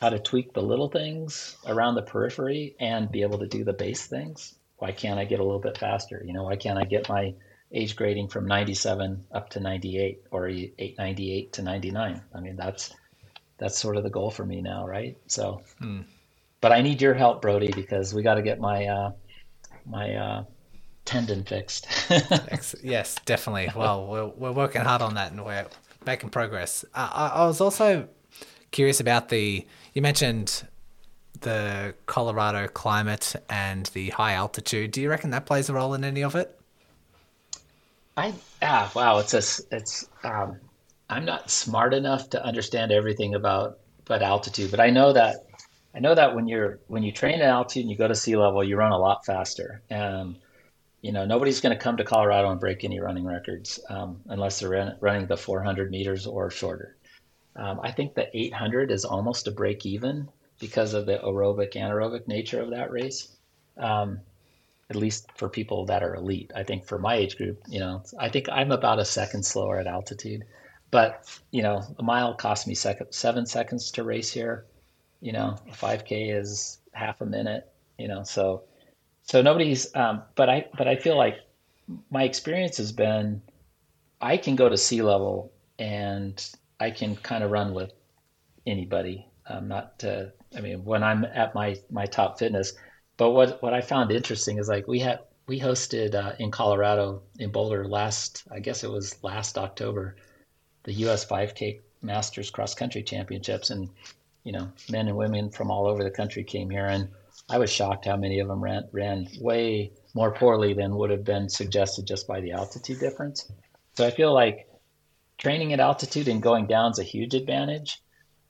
how to tweak the little things around the periphery and be able to do the base things. Why can't I get a little bit faster? You know, why can't I get my age grading from 97 up to 98 or 898 to 99? I mean, that's that's sort of the goal for me now, right? So, hmm. but I need your help, Brodie, because we got to get my uh, my uh, tendon fixed. yes, definitely. Well, we're, we're working hard on that and we're making progress. I, I was also curious about the, you mentioned the Colorado climate and the high altitude. Do you reckon that plays a role in any of it? I ah wow, it's a it's um, I'm not smart enough to understand everything about but altitude, but I know that I know that when you're when you train at altitude and you go to sea level, you run a lot faster. And you know, nobody's going to come to Colorado and break any running records um, unless they're running the 400 meters or shorter. Um, I think the 800 is almost a break even because of the aerobic anaerobic nature of that race. Um, at least for people that are elite. I think for my age group, you know, I think I'm about a second slower at altitude. But you know, a mile cost me seven seconds to race here. You know, a 5K is half a minute. You know, so so nobody's um, but i but i feel like my experience has been i can go to sea level and i can kind of run with anybody um, not to i mean when i'm at my my top fitness but what what i found interesting is like we had we hosted uh, in colorado in boulder last i guess it was last october the us 5k masters cross country championships and you know men and women from all over the country came here and I was shocked how many of them ran ran way more poorly than would have been suggested just by the altitude difference. So I feel like training at altitude and going down is a huge advantage.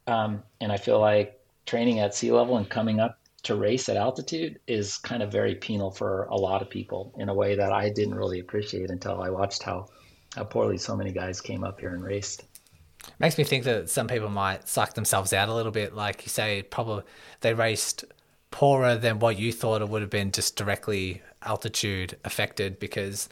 Um, and I feel like training at sea level and coming up to race at altitude is kind of very penal for a lot of people in a way that I didn't really appreciate until I watched how, how poorly so many guys came up here and raced. Makes me think that some people might suck themselves out a little bit. Like you say, probably they raced poorer than what you thought it would have been just directly altitude affected because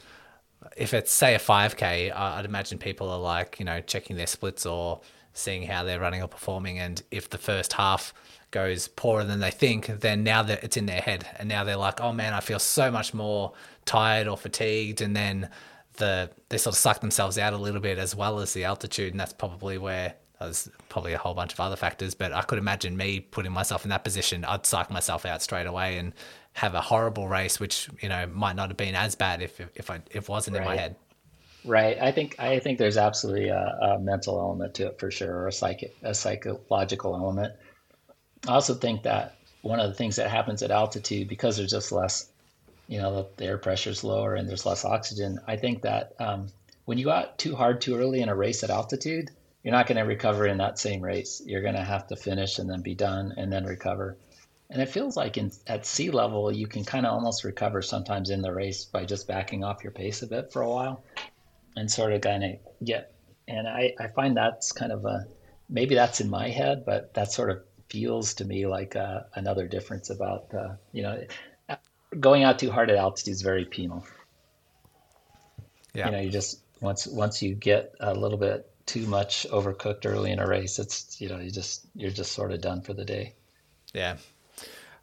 if it's say a 5k i'd imagine people are like you know checking their splits or seeing how they're running or performing and if the first half goes poorer than they think then now that it's in their head and now they're like oh man i feel so much more tired or fatigued and then the they sort of suck themselves out a little bit as well as the altitude and that's probably where there's probably a whole bunch of other factors, but I could imagine me putting myself in that position. I'd psych myself out straight away and have a horrible race, which you know might not have been as bad if if I if it wasn't right. in my head. Right. I think I think there's absolutely a, a mental element to it for sure, or a psychic a psychological element. I also think that one of the things that happens at altitude because there's just less, you know, the air pressure is lower and there's less oxygen. I think that um, when you go out too hard too early in a race at altitude, you're not going to recover in that same race. You're going to have to finish and then be done and then recover. And it feels like in, at sea level, you can kind of almost recover sometimes in the race by just backing off your pace a bit for a while and sort of kind of get. And I, I find that's kind of a maybe that's in my head, but that sort of feels to me like uh, another difference about, uh, you know, going out too hard at altitude is very penal. Yeah. You know, you just once once you get a little bit too much overcooked early in a race, it's you know you just you're just sort of done for the day. Yeah.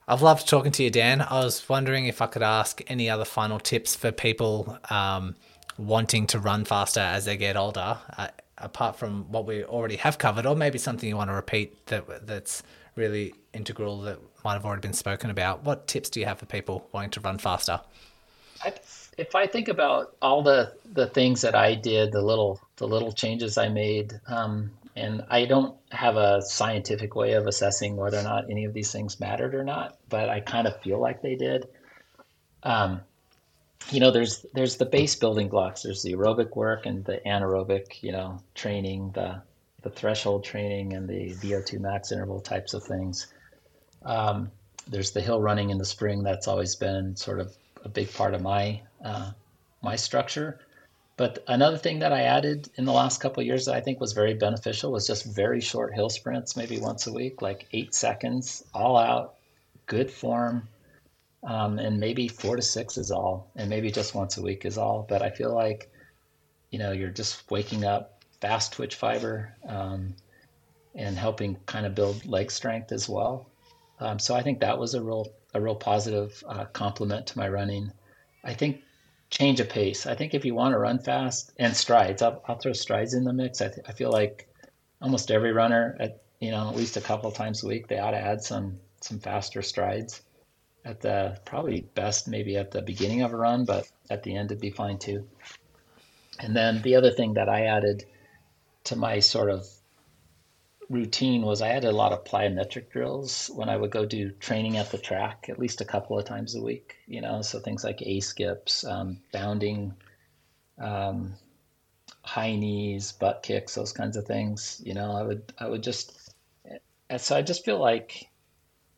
I've loved talking to you, Dan. I was wondering if I could ask any other final tips for people um, wanting to run faster as they get older, uh, apart from what we already have covered, or maybe something you want to repeat that that's really integral that might have already been spoken about. What tips do you have for people wanting to run faster? I, if I think about all the the things that I did, the little the little changes I made, um, and I don't have a scientific way of assessing whether or not any of these things mattered or not, but I kind of feel like they did. Um, you know, there's there's the base building blocks. There's the aerobic work and the anaerobic, you know, training, the the threshold training and the VO2 max interval types of things. Um, there's the hill running in the spring. That's always been sort of a big part of my uh, my structure. But another thing that I added in the last couple years that I think was very beneficial was just very short hill sprints, maybe once a week, like eight seconds, all out, good form, um, and maybe four to six is all, and maybe just once a week is all. But I feel like, you know, you're just waking up fast twitch fiber um, and helping kind of build leg strength as well. Um, so I think that was a real a real positive uh, complement to my running. I think change of pace. I think if you want to run fast and strides, I'll, I'll throw strides in the mix. I, th- I feel like almost every runner at you know at least a couple times a week they ought to add some some faster strides at the probably best maybe at the beginning of a run, but at the end it'd be fine too. And then the other thing that I added to my sort of routine was I had a lot of plyometric drills when I would go do training at the track at least a couple of times a week, you know, so things like A skips, um, bounding, um, high knees, butt kicks, those kinds of things, you know, I would, I would just, and so I just feel like,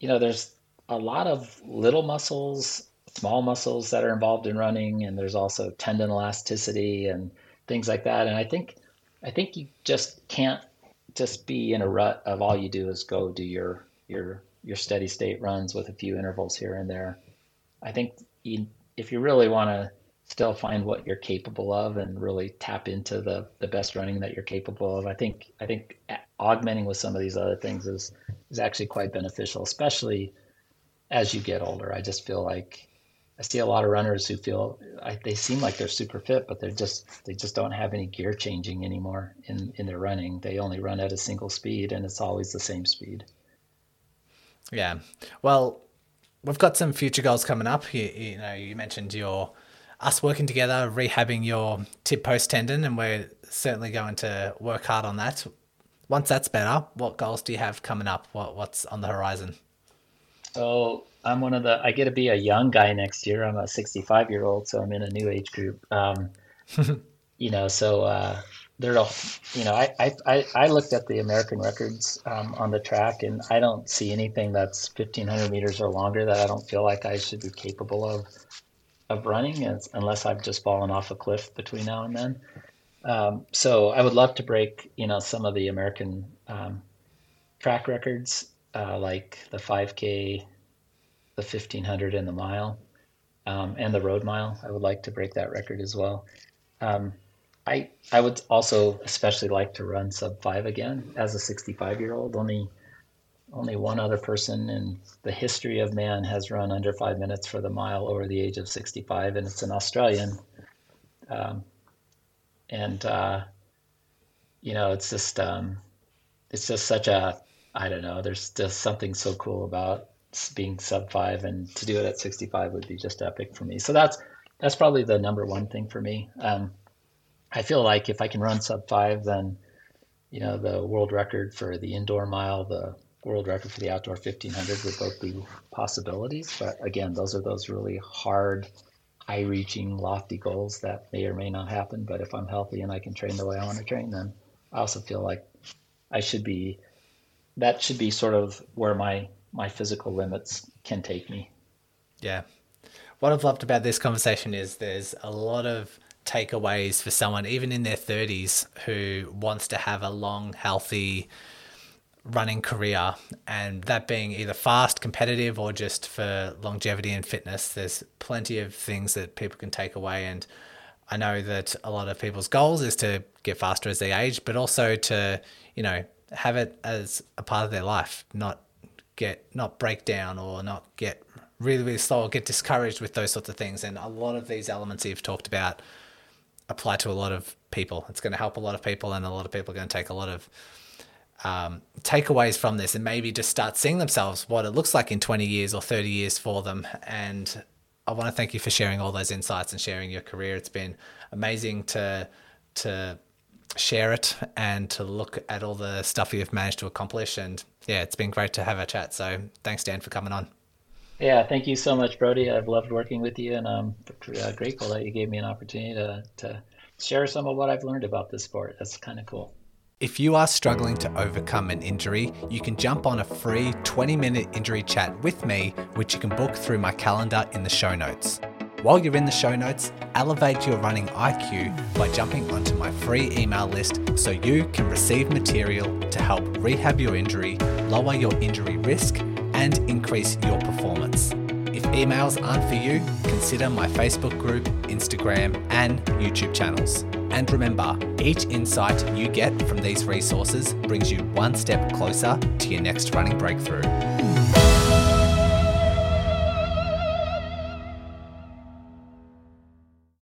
you know, there's a lot of little muscles, small muscles that are involved in running, and there's also tendon elasticity and things like that. And I think I think you just can't just be in a rut of all you do is go do your your your steady state runs with a few intervals here and there. I think you, if you really want to still find what you're capable of and really tap into the the best running that you're capable of, I think I think augmenting with some of these other things is is actually quite beneficial, especially as you get older. I just feel like I see a lot of runners who feel I, they seem like they're super fit, but they're just they just don't have any gear changing anymore in in their running. They only run at a single speed, and it's always the same speed. Yeah, well, we've got some future goals coming up. You, you know, you mentioned your us working together, rehabbing your tib post tendon, and we're certainly going to work hard on that. Once that's better, what goals do you have coming up? What what's on the horizon? So I'm one of the. I get to be a young guy next year. I'm a 65 year old, so I'm in a new age group. Um, you know, so uh, there are. You know, I, I I looked at the American records um, on the track, and I don't see anything that's 1500 meters or longer that I don't feel like I should be capable of of running, unless I've just fallen off a cliff between now and then. Um, so I would love to break, you know, some of the American um, track records, uh, like the 5K the 1500 and the mile um, and the road mile. I would like to break that record as well. Um, I I would also especially like to run sub five again as a 65 year old. Only only one other person in the history of man has run under five minutes for the mile over the age of 65, and it's an Australian. Um, and uh, you know, it's just um, it's just such a I don't know. There's just something so cool about being sub five, and to do it at 65 would be just epic for me. So that's that's probably the number one thing for me. Um, I feel like if I can run sub five, then you know the world record for the indoor mile, the world record for the outdoor 1500 would both be possibilities. But again, those are those really hard, high-reaching, lofty goals that may or may not happen. But if I'm healthy and I can train the way I want to train, then I also feel like I should be. That should be sort of where my my physical limits can take me. Yeah. What I've loved about this conversation is there's a lot of takeaways for someone, even in their 30s, who wants to have a long, healthy running career. And that being either fast, competitive, or just for longevity and fitness. There's plenty of things that people can take away. And I know that a lot of people's goals is to get faster as they age, but also to, you know, have it as a part of their life, not get not break down or not get really really slow or get discouraged with those sorts of things. And a lot of these elements you've talked about apply to a lot of people. It's going to help a lot of people, and a lot of people are going to take a lot of um, takeaways from this and maybe just start seeing themselves what it looks like in 20 years or 30 years for them. And I want to thank you for sharing all those insights and sharing your career. It's been amazing to to share it and to look at all the stuff you've managed to accomplish. And yeah, it's been great to have a chat. So thanks, Dan, for coming on. Yeah, thank you so much, Brodie. I've loved working with you, and I'm uh, grateful that you gave me an opportunity to, to share some of what I've learned about this sport. That's kind of cool. If you are struggling to overcome an injury, you can jump on a free 20 minute injury chat with me, which you can book through my calendar in the show notes. While you're in the show notes, elevate your running IQ by jumping onto my free email list so you can receive material to help rehab your injury, lower your injury risk, and increase your performance. If emails aren't for you, consider my Facebook group, Instagram, and YouTube channels. And remember, each insight you get from these resources brings you one step closer to your next running breakthrough.